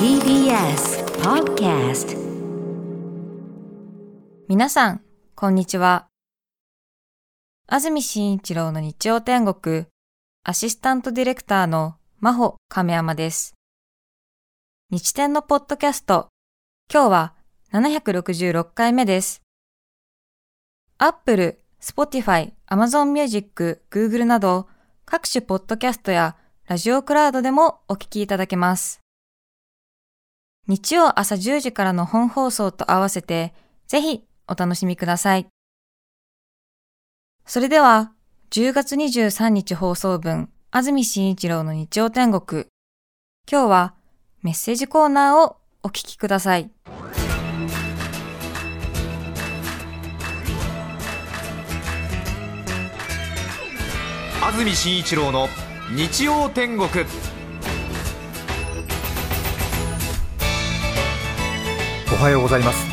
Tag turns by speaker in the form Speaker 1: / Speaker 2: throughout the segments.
Speaker 1: TBS Podcast
Speaker 2: 皆さん、こんにちは。安住紳一郎の日曜天国、アシスタントディレクターの真帆亀山です。日天のポッドキャスト、今日は766回目です。Apple、Spotify、Amazon Music、Google など各種ポッドキャストやラジオクラウドでもお聞きいただけます。日曜朝10時からの本放送と合わせて、ぜひお楽しみください。それでは、10月23日放送分、安住紳一郎の日曜天国。今日はメッセージコーナーをお聞きください。
Speaker 3: 安住紳一郎の日曜天国。
Speaker 4: おはようございます。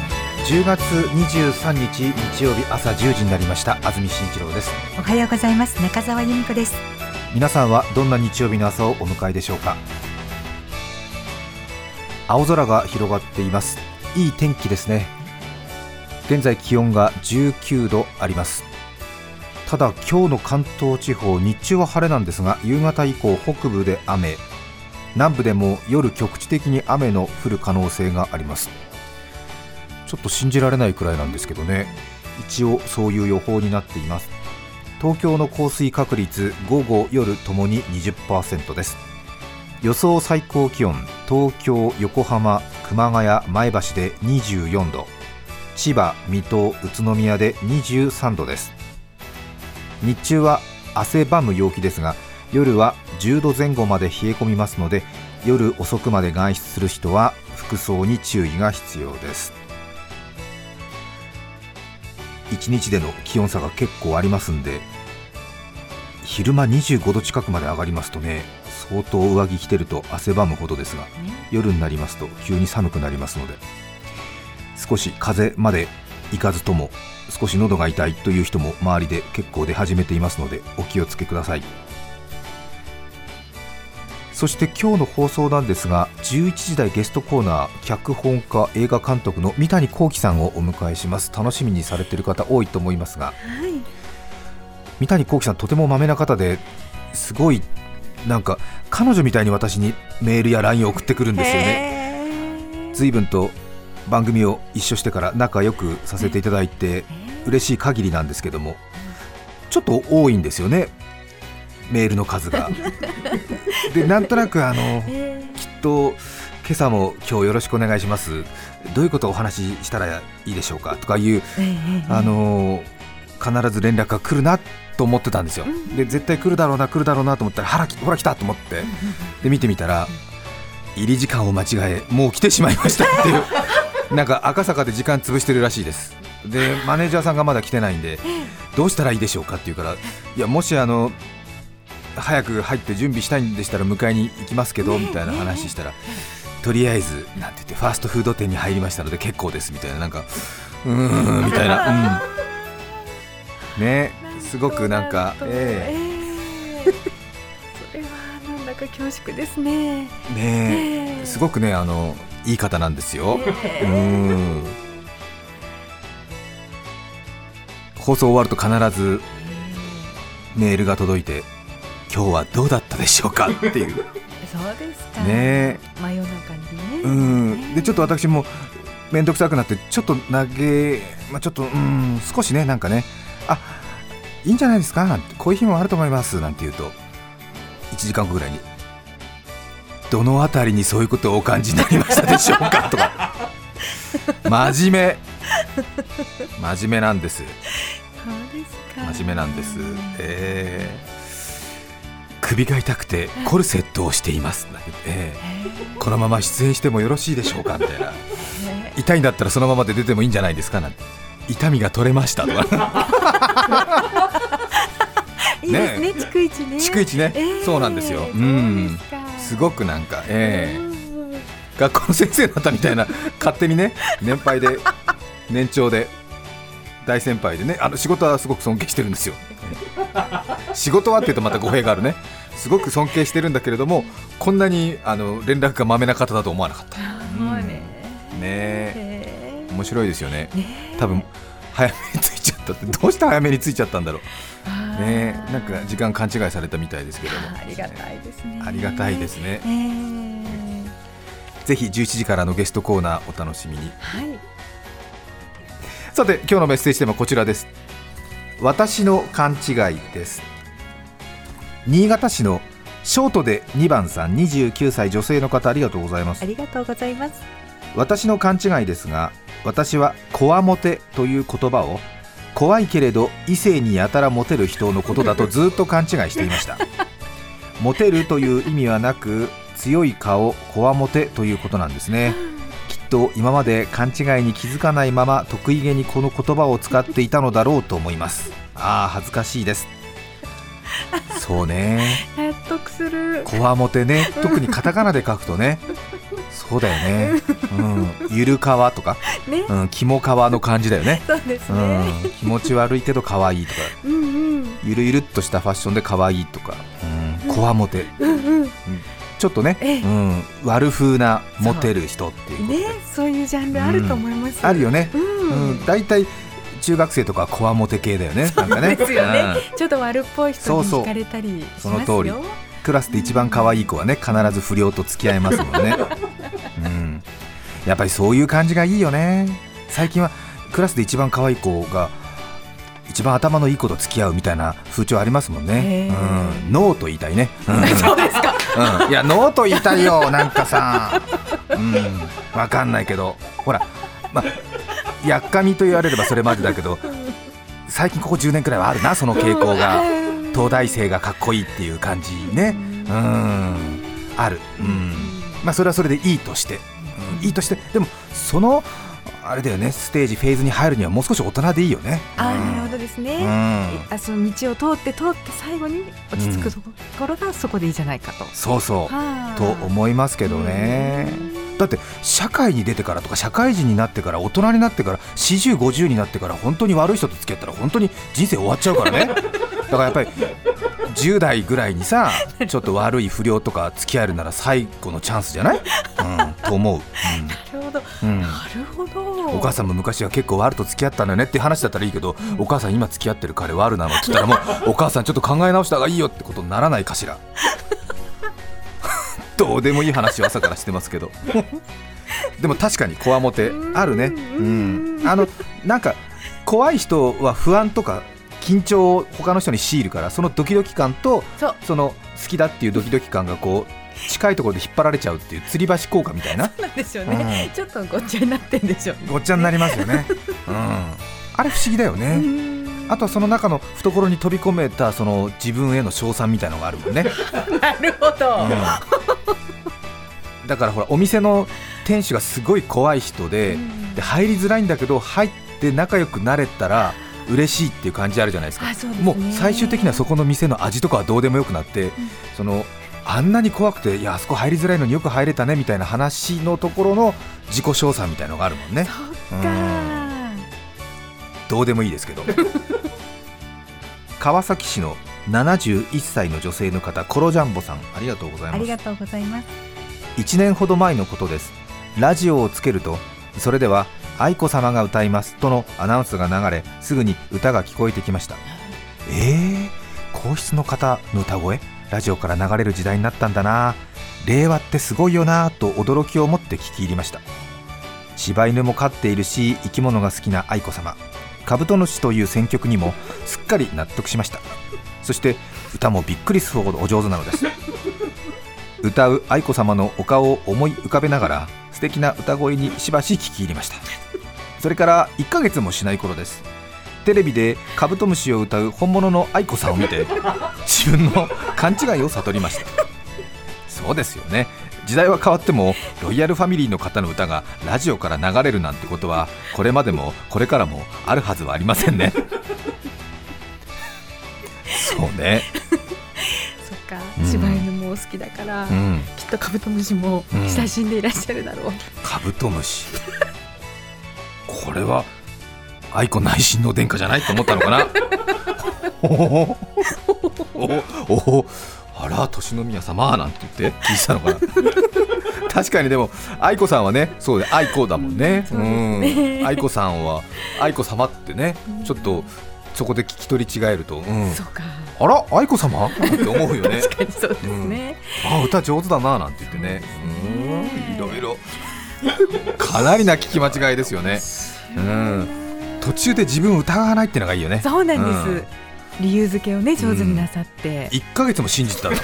Speaker 4: 10月23日日曜日朝10時になりました。安住紳一郎です。
Speaker 5: おはようございます。中澤由美子です。
Speaker 4: 皆さんはどんな日曜日の朝をお迎えでしょうか？青空が広がっています。いい天気ですね。現在気温が19度ありますただ今日の関東地方日中は晴れなんですが夕方以降北部で雨。南部でも夜局地的に雨の降る可能性があります。ちょっと信じられないくらいなんですけどね。一応そういう予報になっています。東京の降水確率午後夜ともに20%です。予想最高気温東京横浜熊谷前橋で24度。千葉水戸宇都宮で23度です。日中は汗ばむ陽気ですが夜は10度前後まで冷え込みますので夜遅くまで外出する人は服装に注意が必要です。1日での気温差が結構ありますんで昼間25度近くまで上がりますとね相当上着着てると汗ばむほどですが夜になりますと急に寒くなりますので少し風までいかずとも少し喉が痛いという人も周りで結構出始めていますのでお気をつけください。そして今日の放送なんですが11時台ゲストコーナー脚本家映画監督の三谷幸喜さんをお迎えします。楽しみにされている方多いと思いますが、三谷幸喜さんとてもまめな方ですごいなんか彼女みたいに私にメールや LINE を送ってくるんですよね。随分と番組を一緒してから仲良くさせていただいて嬉しい限りなんですけどもちょっと多いんですよねメールの数が。でなんとなくあのきっと今朝も今日よろしくお願いします。どういうことをお話ししたらいいでしょうかとかいうあの必ず連絡が来るなと思ってたんですよ。で絶対来るだろうな来るだろうなと思ったらほらきほら来たと思って。で見てみたら入り時間を間違えもう来てしまいましたっていうなんか赤坂で時間潰してるらしいです。でマネージャーさんがまだ来てないんでどうしたらいいでしょうかって言うからいやもしあの早く入って準備したいんでしたら迎えに行きますけどみたいな話したらとりあえずなんて言ってファーストフード店に入りましたので結構ですみたいななんかうーんみたいな、うん、ねすごくなんかえ
Speaker 5: それはなんだか恐縮ですね。
Speaker 4: え。ねえ。すごくねあのいい方なんですよ。うん。放送終わると必ずメールが届いて今日はどうだったでしょうか？っていう。
Speaker 5: そうですか。
Speaker 4: ね
Speaker 5: 真夜中にね。
Speaker 4: うん。でちょっと私も面倒くさくなってちょっと投げ、まあ、ちょっとうん少しねなんかね。あいいんじゃないですか？なんてこういう日もあると思います。なんて言うと1時間後ぐらいにどのあたりにそういうことをお感じになりましたでしょうかとか。真面目。真面目なんです。真面目なんです。えー。首が痛くてコルセットをしています。えーこのまま出演してもよろしいでしょうかみたいな。痛いんだったらそのままで出てもいいんじゃないですかなんて。痛みが取れましたとか。
Speaker 5: いいですね。逐一ね。
Speaker 4: 逐一ね、
Speaker 5: えー
Speaker 4: そうなんですよ。う
Speaker 5: ん。です
Speaker 4: ごくなんか、えー
Speaker 5: うん
Speaker 4: 学校の先生だったみたいな 勝手にね年配で年長で大先輩でねあの仕事はすごく尊敬してるんですよ。仕事はっていうとまた語弊があるね。すごく尊敬してるんだけれどもこんなにあの連絡がまめな方だと思わなかった。
Speaker 5: ね。
Speaker 4: 面白いですよね。
Speaker 5: ーね
Speaker 4: 多分早めについちゃったってどうして早めについちゃったんだろうね。なんか時間勘違いされたみたいですけども。
Speaker 5: ありがたいですね。
Speaker 4: ありがたいですね。
Speaker 5: えー
Speaker 4: ぜひ11時からのゲストコーナーお楽しみに。
Speaker 5: はい。
Speaker 4: さて今日のメッセージテーマはこちらです。私の勘違いです。新潟市のショートで2番さん29歳女性の方ありがとうございます。
Speaker 5: ありがとうございます。
Speaker 4: 私の勘違いですが私はこわもてという言葉を怖いけれど異性にやたらモテる人のことだと ずっと勘違いしていました。モテるという意味はなく強い顔こわもてということなんですね。きっと今まで勘違いに気づかないまま得意げにこの言葉を使っていたのだろうと思います。ああ恥ずかしいですそうね。
Speaker 5: 納得する。
Speaker 4: こわもてね。特にカタカナで書くとね。そうだよね。うん。ゆるかわとか。
Speaker 5: ね。
Speaker 4: うん、キモカワの感じだよね、
Speaker 5: そうです
Speaker 4: う
Speaker 5: ね。
Speaker 4: ん、気持ち悪いけど可愛いとか。
Speaker 5: うんうん。
Speaker 4: ゆるゆるっとしたファッションで可愛いとか。うん。こわもて。
Speaker 5: うんうん。
Speaker 4: ちょっとね、
Speaker 5: ええ。
Speaker 4: うん、悪風なモテる人っていう
Speaker 5: ね、そういうジャンルあると思います。
Speaker 4: あるよね、
Speaker 5: う
Speaker 4: うんん、大体中学生とかはこわもて系だよね。なんかね。
Speaker 5: ちょっと悪っぽい人
Speaker 4: そうそう
Speaker 5: に惹かれたりし
Speaker 4: そ。の通りクラスで一番可愛い子はね必ず不良と付き合いますもんね、うん、やっぱりそういう感じがいいよね。最近はクラスで一番可愛い子が一番頭のいい子と付き合うみたいな風潮ありますもんね。うん、ノーと言いたいね、うん、そうですか、うん、いやノーと言いたいよなんかさ。うん。わかんないけど。ほらまやっかみと言われればそれまでだけど最近ここ10年くらいはあるなその傾向が。東大生がかっこいいっていう感じね。うん。ある。うん。まあそれはそれでいいとして、うん、いいとして。でもそのあれだよね。ステージフェーズに入るにはもう少し大人でいいよね。
Speaker 5: あーなるほどですね。
Speaker 4: うん。
Speaker 5: あその道を通って通って最後に落ち着くところがそこでいいじゃないかと。
Speaker 4: そうそう。
Speaker 5: はあ。
Speaker 4: と思いますけどねだって社会に出てからとか社会人になってから大人になってから4050になってから本当に悪い人と付き合ったら本当に人生終わっちゃうからね。だからやっぱり10代ぐらいにさちょっと悪い不良とか付き合えるなら最後のチャンスじゃない、うん、と思う、
Speaker 5: なるほど。
Speaker 4: うん。うん。
Speaker 5: なるほど。
Speaker 4: お母さんも昔は結構悪と付き合ったんだよねっていう話だったらいいけど、お母さん今付き合ってる彼悪なのって言ったらもうお母さんちょっと考え直した方がいいよってことにならないかしらどうでもいい話を朝からしてますけど。でも確かにこわもてあるね。うん。あのなんか怖い人は不安とか緊張を他の人に強いるからそのドキドキ感と
Speaker 5: そう。
Speaker 4: その好きだっていうドキドキ感がこう近いところで引っ張られちゃうっていう吊り橋効果みたいな。
Speaker 5: なんですよね。ちょっとごっちゃになってんでしょうね。
Speaker 4: ごっちゃになりますよね、うん、あれ不思議だよね、あとはその中の懐に飛び込めたその自分への称賛みたいのがあるもんね、
Speaker 5: なるほど。
Speaker 4: うん。だからほらお店の店主がすごい怖い人で,、で入りづらいんだけど入って仲良くなれたら嬉しいっていう感じあるじゃないですか。
Speaker 5: ね。
Speaker 4: もう最終的にはそこの店の味とかはどうでもよくなって、そのあんなに怖くていやあそこ入りづらいのによく入れたねみたいな話のところの自己称賛みたいのがあるもんね。
Speaker 5: そっか。
Speaker 4: どうでもいいですけど川崎市の71歳の女性の方コロジャンボさんありがとうございます。
Speaker 5: ありがとうございます。
Speaker 4: 1年ほど前のことです。ラジオをつけるとそれでは愛子様が歌いますとのアナウンスが流れすぐに歌が聞こえてきました。えー、皇室の方の歌声ラジオから流れる時代になったんだな。令和ってすごいよなと驚きを持って聞き入りました。柴犬も飼っているし生き物が好きな愛子様カブトムシという選曲にもすっかり納得しました。そして歌もびっくりするほどお上手なのです。歌う愛子様のお顔を思い浮かべながら素敵な歌声にしばし聞き入りました。それから1ヶ月もしない頃です。テレビでカブトムシを歌う本物の愛子さんを見て自分の勘違いを悟りました。そうですよね。時代は変わってもロイヤルファミリーの方の歌がラジオから流れるなんてことはこれまでもこれからもあるはずはありませんね。そうね。
Speaker 5: そっか。
Speaker 4: うん。
Speaker 5: 柴犬も好きだから、
Speaker 4: うん。
Speaker 5: きっとカブトムシも
Speaker 4: うん
Speaker 5: 親しんでいらっしゃるだろう。
Speaker 4: カブトムシ。これは愛子内親王殿下じゃないと思ったのかな？おおおおああら年の宮様なんて言って聞いてたのかな。確かにでも愛子さんはねそうで愛子だもんね。
Speaker 5: そうですね。
Speaker 4: うん。愛子さんは愛子様ってねちょっとそこで聞き取り違えると、うん。あら愛子様？って思うよね。
Speaker 5: 確かにそうですね、
Speaker 4: あ歌上手だななんて言ってね。うん。いろいろかなりな聞き間違いですよね。うん。途中で自分を疑わないっていうのがいいよね。
Speaker 5: そうなんです、
Speaker 4: うん
Speaker 5: 理由付けをね上手になさって、
Speaker 4: 1ヶ月も信じてた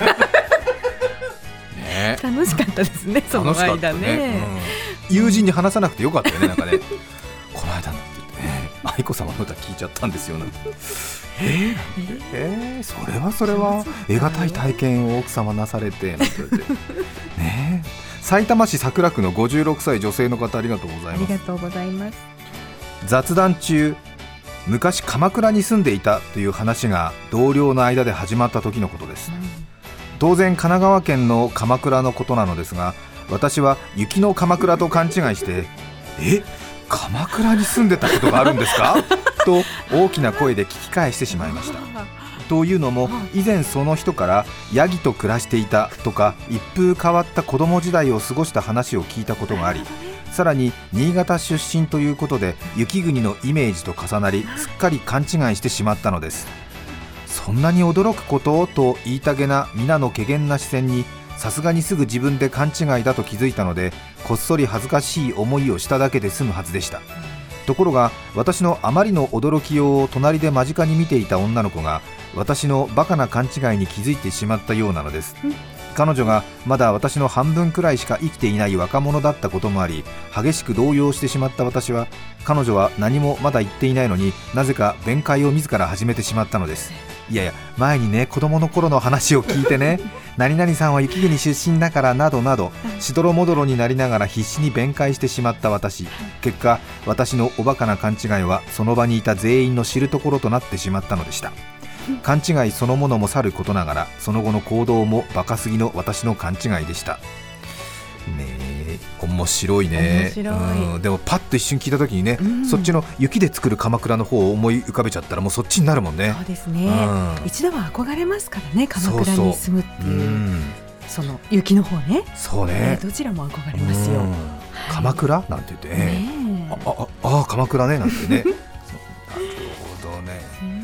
Speaker 4: ね。
Speaker 5: 楽しかったですねその間ね。
Speaker 4: うん。友人に話さなくてよかったよねなんかね。この間なんて言ってね。愛子様の歌聞いちゃったんですよなんて。えー、えー、それはそれは得難い体験を奥様なされてなんて言われて。ねえ。埼玉市桜区の56歳女性の方ありがとうございます。
Speaker 5: ありがとうございます。
Speaker 4: 雑談中昔鎌倉に住んでいたという話が同僚の間で始まった時のことです。当然神奈川県の鎌倉のことなのですが私は雪の鎌倉と勘違いしてえ鎌倉に住んでたことがあるんですか？と大きな声で聞き返してしまいました。というのも以前その人からヤギと暮らしていたとか一風変わった子供時代を過ごした話を聞いたことがあり さらに新潟出身ということで雪国のイメージと重なりすっかり勘違いしてしまったのです。そんなに驚くことと言いたげな皆の怪げな視線にさすがにすぐ自分で勘違いだと気づいたのでこっそり恥ずかしい思いをしただけで済むはずでした。ところが私のあまりの驚きようを隣で間近に見ていた女の子が私のバカな勘違いに気づいてしまったようなのです彼女がまだ私の半分くらいしか生きていない若者だったこともあり激しく動揺してしまった私は彼女は何もまだ言っていないのになぜか弁解を自ら始めてしまったのです。いやいや前にね子供の頃の話を聞いてね 何々さんは雪国出身だからなどなどしどろもどろになりながら必死に弁解してしまった私。結果私のおバカな勘違いはその場にいた全員の知るところとなってしまったのでした勘違いそのものもさることながらその後の行動もバカすぎの私の勘違いでした。ねえ面白いね。うんでもパッと一瞬聞いた時にね、
Speaker 5: うん。
Speaker 4: そっちの雪で作る鎌倉の方を思い浮かべちゃったらもうそっちになるもんね。
Speaker 5: そうですね、
Speaker 4: うん。
Speaker 5: 一度は憧れますからね鎌倉に住むって
Speaker 4: う
Speaker 5: いう
Speaker 4: ん
Speaker 5: その雪の方ね。
Speaker 4: そう
Speaker 5: ね。
Speaker 4: ね
Speaker 5: どちらも憧れますよ、
Speaker 4: うん。鎌倉？なんて言って。ねあああ鎌倉ねなんてね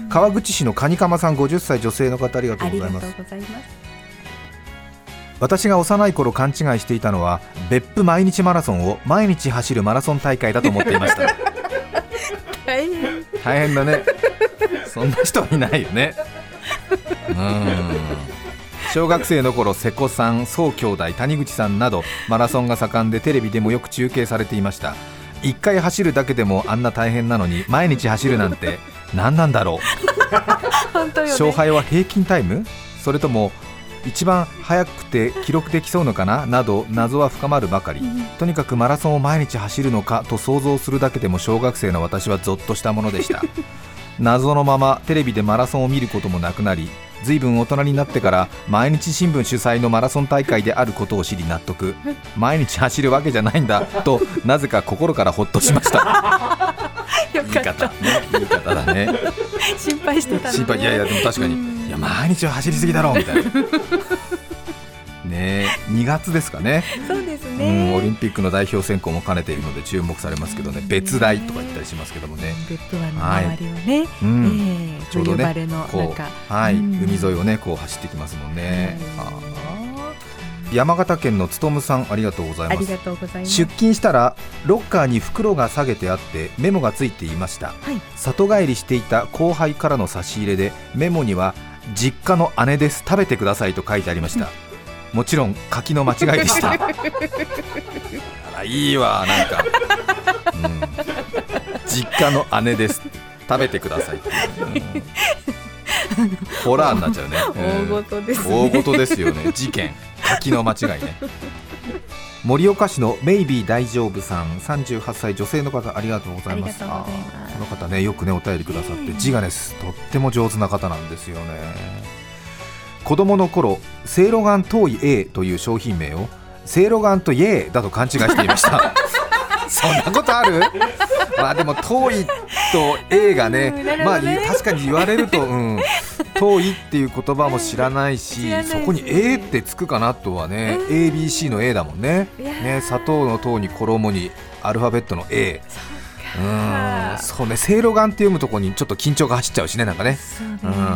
Speaker 4: 川口市のカニカマさん50歳女性の方ありがと
Speaker 5: ありが
Speaker 4: うございます。
Speaker 5: とうございます
Speaker 4: 私が幼い頃勘違いしていたのは別府毎日マラソンを毎日走るマラソン大会だと思っていました。
Speaker 5: 大変。
Speaker 4: 大変だね。そんな人はいないよね。うん。小学生の頃瀬古さん宋兄弟谷口さんなどマラソンが盛んでテレビでもよく中継されていました。1回走るだけでもあんな大変なのに毎日走るなんて何なんだろう。
Speaker 5: ね。
Speaker 4: 勝敗は平均タイム？それとも一番速くて記録できそうのかな？など謎は深まるばかり。とにかくマラソンを毎日走るのか？と想像するだけでも小学生の私はゾッとしたものでした。謎のままテレビでマラソンを見ることもなくなり随分大人になってから毎日新聞主催のマラソン大会であることを知り納得。毎日走るわけじゃないんだと なぜか心からほっとしました。
Speaker 5: よ
Speaker 4: 言い方
Speaker 5: かった
Speaker 4: ね言い方だね。
Speaker 5: 心配してたのね。
Speaker 4: 心配いやいやでも確かに。
Speaker 5: うん。
Speaker 4: いや毎日は走りすぎだろうみたいなね。え2月ですかね。
Speaker 5: そうです
Speaker 4: うん、
Speaker 5: ね
Speaker 4: オリンピックの代表選考も兼ねているので注目されますけどね。別大とか言ったりしますけどもね、
Speaker 5: 別府湾の周りをね、
Speaker 4: うん。
Speaker 5: ええ
Speaker 4: ちょうどねこ
Speaker 5: 中。
Speaker 4: う、はい
Speaker 5: うん。
Speaker 4: 海沿いをねこう走ってきますもんね、山形県のつとむさんありがとうございます。
Speaker 5: ありがとうございます。
Speaker 4: 出勤したらロッカーに袋が下げてあってメモがついていました。
Speaker 5: はい。
Speaker 4: 里帰りしていた後輩からの差し入れでメモには実家の姉です。食べてくださいと書いてありましたもちろん書きの間違いでした。あらいいわなんか、うん、実家の姉です。食べてください。う、うん。ホラーになっちゃうね、うん。
Speaker 5: 大事ですね。
Speaker 4: 大事ですよね。事件。書きの間違いね。盛岡市のメイビー大丈夫さん。38歳女性の方ありがとうございます。
Speaker 5: あ
Speaker 4: この方ねよくねお便りくださって字がねす。とっても上手な方なんですよね子供の頃セイロガン遠い A という商品名をセイロガンとイエーだと勘違いしていました。そんなことある？まあでも遠いと A がね
Speaker 5: うんなる
Speaker 4: まあ確かに言われると、うん、遠いっていう言葉も知らないし
Speaker 5: ね
Speaker 4: そこに A ってつくかなとはね、ABC の A だもんね。ね砂糖の糖に衣にアルファベットの A うん。そうねせいろがんって読むとこにちょっと緊張が走っちゃうしねなんかね。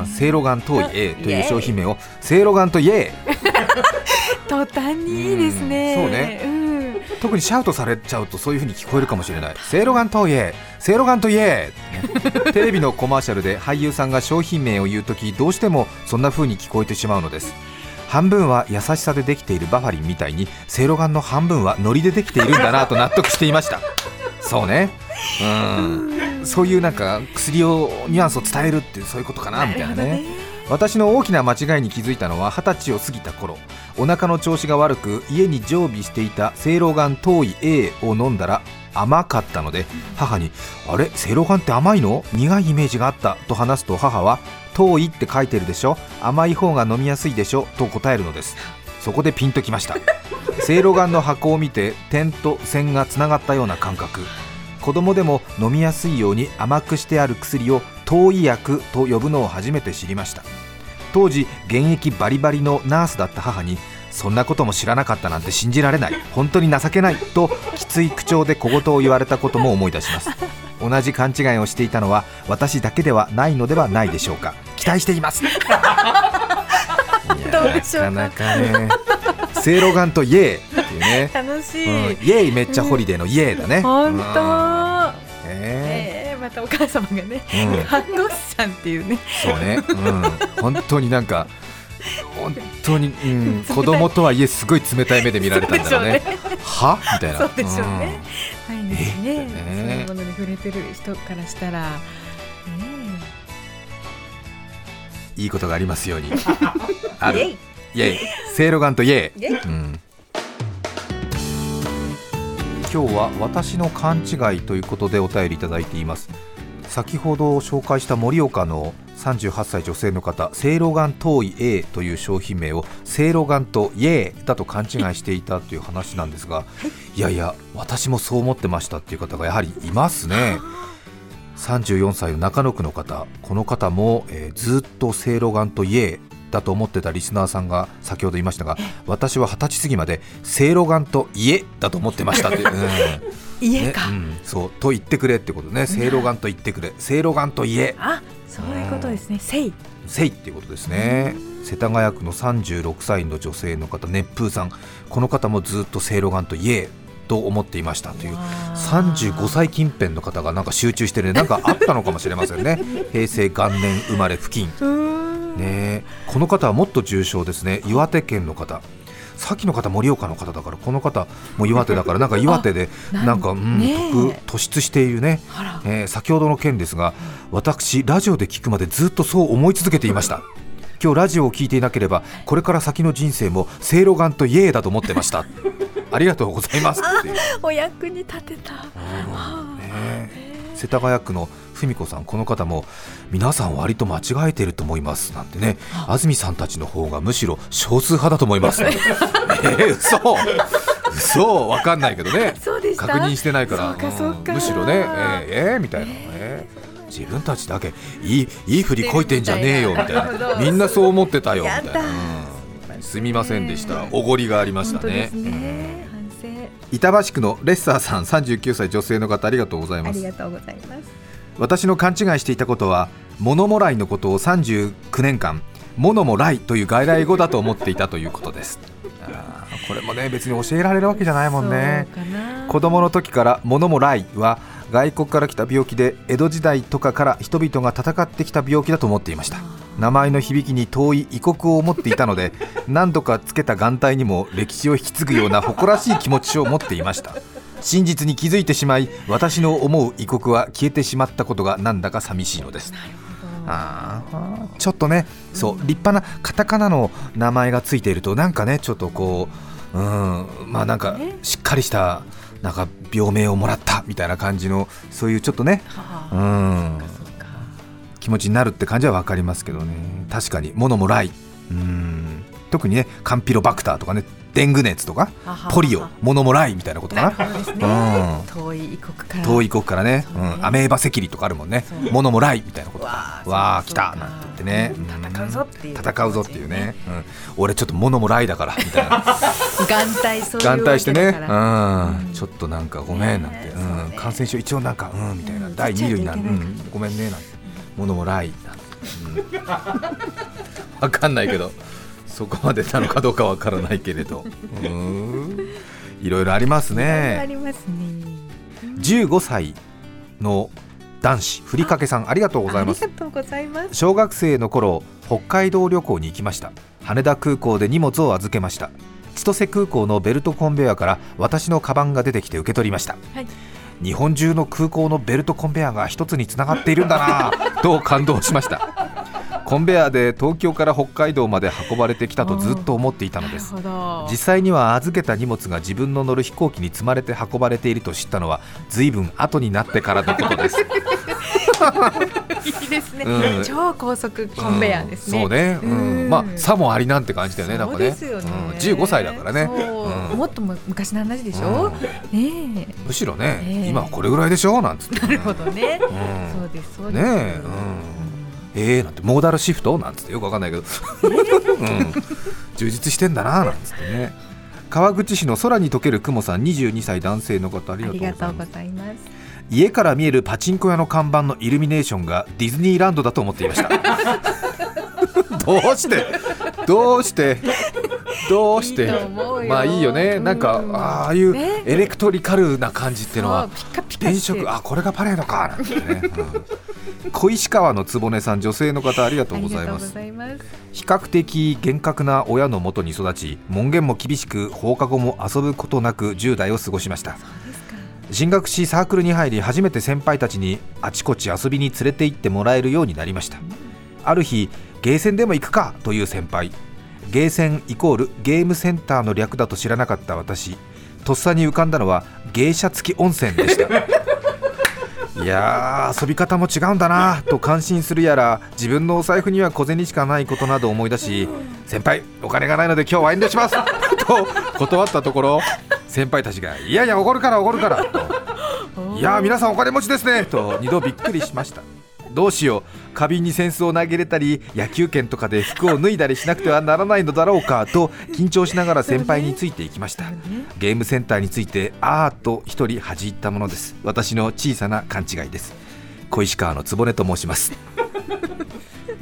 Speaker 4: せいろがん。遠い A という商品名を。せいろがんとイエ
Speaker 5: 途端にいいですね。
Speaker 4: うん。そうね。
Speaker 5: うん。
Speaker 4: ー特にシャウトされちゃうとそういう風に聞こえるかもしれない。せいろがんとイエーせいろがんとイエー、ね テレビのコマーシャルで俳優さんが商品名を言うときどうしてもそんな風に聞こえてしまうのです。半分は優しさでできているバファリンみたいにせいろがんの半分はノリでできているんだなと納得していましたそうね。うん。そういうなんか薬をニュアンスを伝えるっていうそういうことかなみたいなね。私の大きな間違いに気づいたのは二十歳を過ぎた頃。お腹の調子が悪く家に常備していたせいろがん糖位 A を飲んだら甘かったので母に「あれ？せいろがんって甘いの？苦いイメージがあった」と話すと母は「糖位って書いてるでしょ？甘い方が飲みやすいでしょ」と答えるのですそこでピンときました。せいろがんの箱を見て点と線がつながったような感覚。子供でも飲みやすいように甘くしてある薬を糖医薬と呼ぶのを初めて知りました。当時現役バリバリのナースだった母にそんなことも知らなかったなんて信じられない本当に情けないときつい口調で小言を言われたことも思い出します。同じ勘違いをしていたのは私だけではないのではないでしょうか。期待しています。なかなかね。せいろがんとイエーっていうね、
Speaker 5: 楽し
Speaker 4: うん、イ
Speaker 5: い。
Speaker 4: エーイめっちゃホリデーのイエーだね、
Speaker 5: 本
Speaker 4: うん。
Speaker 5: 当。
Speaker 4: え
Speaker 5: ええまたお母様がね、
Speaker 4: うん。
Speaker 5: 看護師さんっていうね。
Speaker 4: そうね、うん、本当になんか本当に、うん、子供とはいえすごい冷たい目で見られたんだろうね。は？みたいな。
Speaker 5: そうでしょうね。毎日ね、
Speaker 4: えね。
Speaker 5: そういうものに触れてる人からしたら。
Speaker 4: いいことがありますように。あ
Speaker 5: え。
Speaker 4: る。
Speaker 5: イエイ。
Speaker 4: せいろがんとイエイ。
Speaker 5: イエイ。
Speaker 4: うん。今日は私の勘違いということでお便りいただいています。先ほど紹介した盛岡の38歳女性の方せいろがん遠い A という商品名をせいろがんとイエーだと勘違いしていたという話なんですがい。やいや私もそう思ってましたっていう方がやはりいますね34歳の中野区の方この方も、えーずっとせいろがんとイエーだと思ってたリスナーさんが先ほど言いましたが私は二十歳過ぎまでせいろがんと家だと思ってましたって、う。ん。
Speaker 5: 家か。
Speaker 4: ねうん、そう。と言ってくれってことね。せいろがんと言ってくれ。せいろがんと家
Speaker 5: あ、そういうことですね。せい。
Speaker 4: せいっていうことですね。世田谷区の36歳の女性の方熱風さん。この方もずっとせいろがんと家と思っていましたという35歳近辺の方がなんか集中してねなんかあったのかもしれませんね。平成元年生まれ付近。ねえ。この方はもっと重症ですね。岩手県の方。さっきの方盛岡の方だからこの方も岩手だからなんか岩手で
Speaker 5: なん
Speaker 4: か、うん突突出しているね。えー先ほどの件ですが私ラジオで聞くまでずっとそう思い続けていました今日ラジオを聞いていなければこれから先の人生もせいろがんとイエーだと思ってました。ありがとうございますっていう。
Speaker 5: お役に立てた。
Speaker 4: ね世田谷区の文子さんこの方も皆さん割と間違えてると思います。なんてね安住さんたちの方がむしろ少数派だと思います、えー、嘘。嘘。わかんないけどね。確認してないから。
Speaker 5: そう
Speaker 4: ん。むしろね。えー、えーみたいな、え。ー自分たちだけいいいい振りこいてんじゃねえよみたい
Speaker 5: な。
Speaker 4: みんなそう思ってたよみたいな。うん。すみませんでした。おごりがありましたね。
Speaker 5: ね。反省。
Speaker 4: 板橋区のレッサーさん39歳女性の方ありがとうございます。
Speaker 5: ありがとうございます。
Speaker 4: 私の勘違いしていたことは物もらいのことを39年間物もらいという外来語だと思っていたということです。これもね別に教えられるわけじゃないもんね。子供の時から物もらいは外国から来た病気で江戸時代とかから人々が戦ってきた病気だと思っていました。名前の響きに遠い異国を思っていたので 何度かつけた眼帯にも歴史を引き継ぐような誇らしい気持ちを持っていました。真実に気づいてしまい私の思う異国は消えてしまったことがなんだか寂しいのです。あーちょっとねそう立派なカタカナの名前がついているとなんかねちょっとこううんまあなんかしっかりしたなんか病名をもらったみたいな感じのそういうちょっとね。
Speaker 5: はあ。
Speaker 4: うん。気持ちになるって感じは分かりますけどね。確かに物もらい。うん。特にねカンピロバクターとかねデング熱とかポリオモノモライみたいなこと
Speaker 5: な。
Speaker 4: かな
Speaker 5: 遠い異国から。
Speaker 4: 遠い国からね、
Speaker 5: そうね。
Speaker 4: うん、アメーバ赤痢とかあるもんね。モノモライみたいなことか。
Speaker 5: わあ
Speaker 4: 来たなんて言ってね、
Speaker 5: うん。戦うぞっていう
Speaker 4: 戦うぞっていうね、うん、俺ちょっとモノモライだからみたいな。
Speaker 5: 眼帯そういう
Speaker 4: 眼帯してね、ちょっとなんかごめんなんて、
Speaker 5: ね
Speaker 4: うん、感染症一応なんかうんみたいな、
Speaker 5: うん。
Speaker 4: 第2類なん、ごめんねなんて。モノモライなんて、うん、わかんないけどそこまでなのかどうかわからないけれど。うん。いろいろあります
Speaker 5: あ
Speaker 4: ね
Speaker 5: りますね。
Speaker 4: 15歳の男子ふりかけさんありがとうございます。
Speaker 5: ありがとうございます。
Speaker 4: 小学生の頃北海道旅行に行きました。羽田空港で荷物を預けました。千歳空港のベルトコンベヤーから私のカバンが出てきて受け取りました、
Speaker 5: はい。
Speaker 4: 日本中の空港のベルトコンベヤーが一つにつながっているんだな と感動しましたコンベヤーで東京から北海道まで運ばれてきたとずっと思っていたのです。実際には預けた荷物が自分の乗る飛行機に積まれて運ばれていると知ったのは随分後になってからのことです。
Speaker 5: いいですね、
Speaker 4: うん。
Speaker 5: 超高速コンベヤーですね、
Speaker 4: うん。そうね、うん。
Speaker 5: うん。
Speaker 4: まあさもありなんて感じだよねなんかね。
Speaker 5: ね、
Speaker 4: うん、15歳だからね、
Speaker 5: そう。
Speaker 4: うん。
Speaker 5: もっとも昔の話でしょ、ねえ。
Speaker 4: むしろね、
Speaker 5: ええ。
Speaker 4: 今はこれぐらいでしょ？なんつって、
Speaker 5: なるほどね、
Speaker 4: うん。
Speaker 5: そうですそうです。
Speaker 4: ねえ、うん、えー、なんてモーダルシフト？なんつってよくわかんないけど、うん、充実してんだななんつってね。川口市の空に溶ける雲さん22歳男性の方あり
Speaker 5: あ
Speaker 4: がとう
Speaker 5: りがとうご
Speaker 4: ございます。家から見えるパチンコ屋の看板のイルミネーションがディズニーランドだと思っていました。どうして？どうして？どうして？まあいいよね。なんか、
Speaker 5: うん
Speaker 4: ああいう
Speaker 5: ね。
Speaker 4: エレクトリカルな感じっていうのは、電飾あこれがパレードかなんてね、うん小石川の坪根さん女性の方ありがとうございます。比較的厳格な親のもとに育ち門限も厳しく放課後も遊ぶことなく10代を過ごしました。進学しサークルに入り初めて先輩たちにあちこち遊びに連れて行ってもらえるようになりました。ある日ゲーセンでも行くかという先輩。ゲーセンイコールゲームセンターの略だと知らなかった私。とっさに浮かんだのは芸者付き温泉でしたいやー遊び方も違うんだなと感心するやら自分のお財布には小銭しかないことなど思い出し先輩お金がないので今日は遠慮しますと断ったところ先輩たちがいやいやおごるからおごるからと。いや皆さんお金持ちですねと2度びっくりしました。どうしよう。花瓶に扇子を投げ入れたり野球拳とかで服を脱いだりしなくてはならないのだろうかと緊張しながら先輩についていきました。ゲームセンターについてあーっと一人弾いたものです。私の小さな勘違いです。小石川の坪根と申します。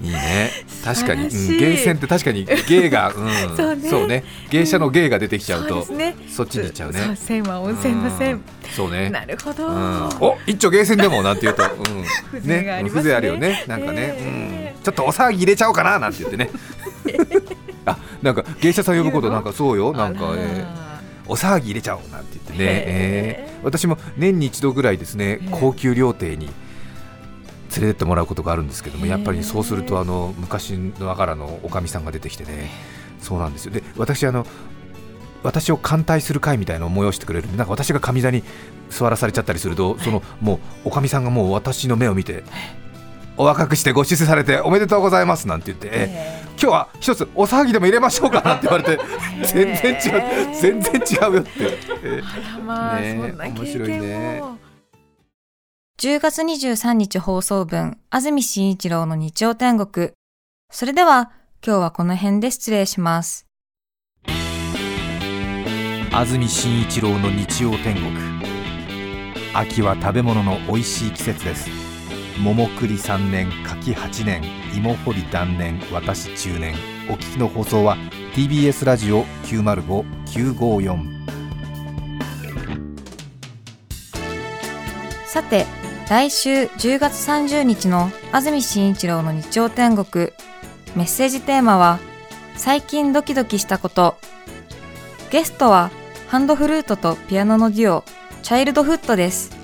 Speaker 4: いいね。確かに、うん、ゲーセンって確かにゲーが、うん、
Speaker 5: そうね。
Speaker 4: 芸者のゲーが出てきちゃうと、
Speaker 5: そうね。
Speaker 4: そっちに行っちゃうね。
Speaker 5: そう線は温泉の線
Speaker 4: うん。そうね。
Speaker 5: なるほど、
Speaker 4: うん、お一丁ゲーセンでもなんて言うと、うん、
Speaker 5: 風情がありますね。
Speaker 4: 風情あるよね。なんかね、
Speaker 5: え
Speaker 4: うん、ちょっとお騒ぎ入れちゃおうかななんて言ってね。あなんか芸者さん呼ぶことなんかそうよ。なんか、えー。お騒ぎ入れちゃおうなんて言ってね、えー。私も年に一度ぐらいですね
Speaker 5: えー。
Speaker 4: 高級料亭に連れてってもらうことがあるんですけどもやっぱりそうするとあの昔ながらのおかみさんが出てきてね。そうなんですよ。で私あの私を歓待する会みたいなのを催してくれる。んでなんか私が上座に座らされちゃったりするとそのもうおかみさんがもう私の目を見てお若くしてご出世されておめでとうございますなんて言って、え今日は一つお騒ぎでも入れましょうかなんて言われて全然違う。全然違うよって、え
Speaker 5: あらまあ、
Speaker 4: ねえ
Speaker 5: そんな経
Speaker 4: 面白い
Speaker 5: 験
Speaker 4: ね。
Speaker 5: も
Speaker 2: 10月23日放送分、安住紳一郎の日曜天国。それでは、今日はこの辺で失礼します。
Speaker 4: 安住紳一郎の日曜天国秋は食べ物の美味しい季節です桃栗3年柿8年芋掘り断念私中年お聞きの放送は TBS ラジオ905954
Speaker 2: さて、来週10月30日の安住紳一郎の日曜天国。メッセージテーマは、最近ドキドキしたこと。ゲストは、ハンドフルートとピアノのデュオ、チャイルドフットです。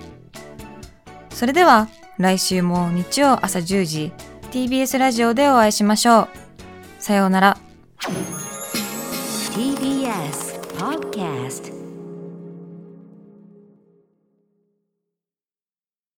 Speaker 2: それでは、来週も日曜朝10時、TBS ラジオでお会いしましょう。さようなら。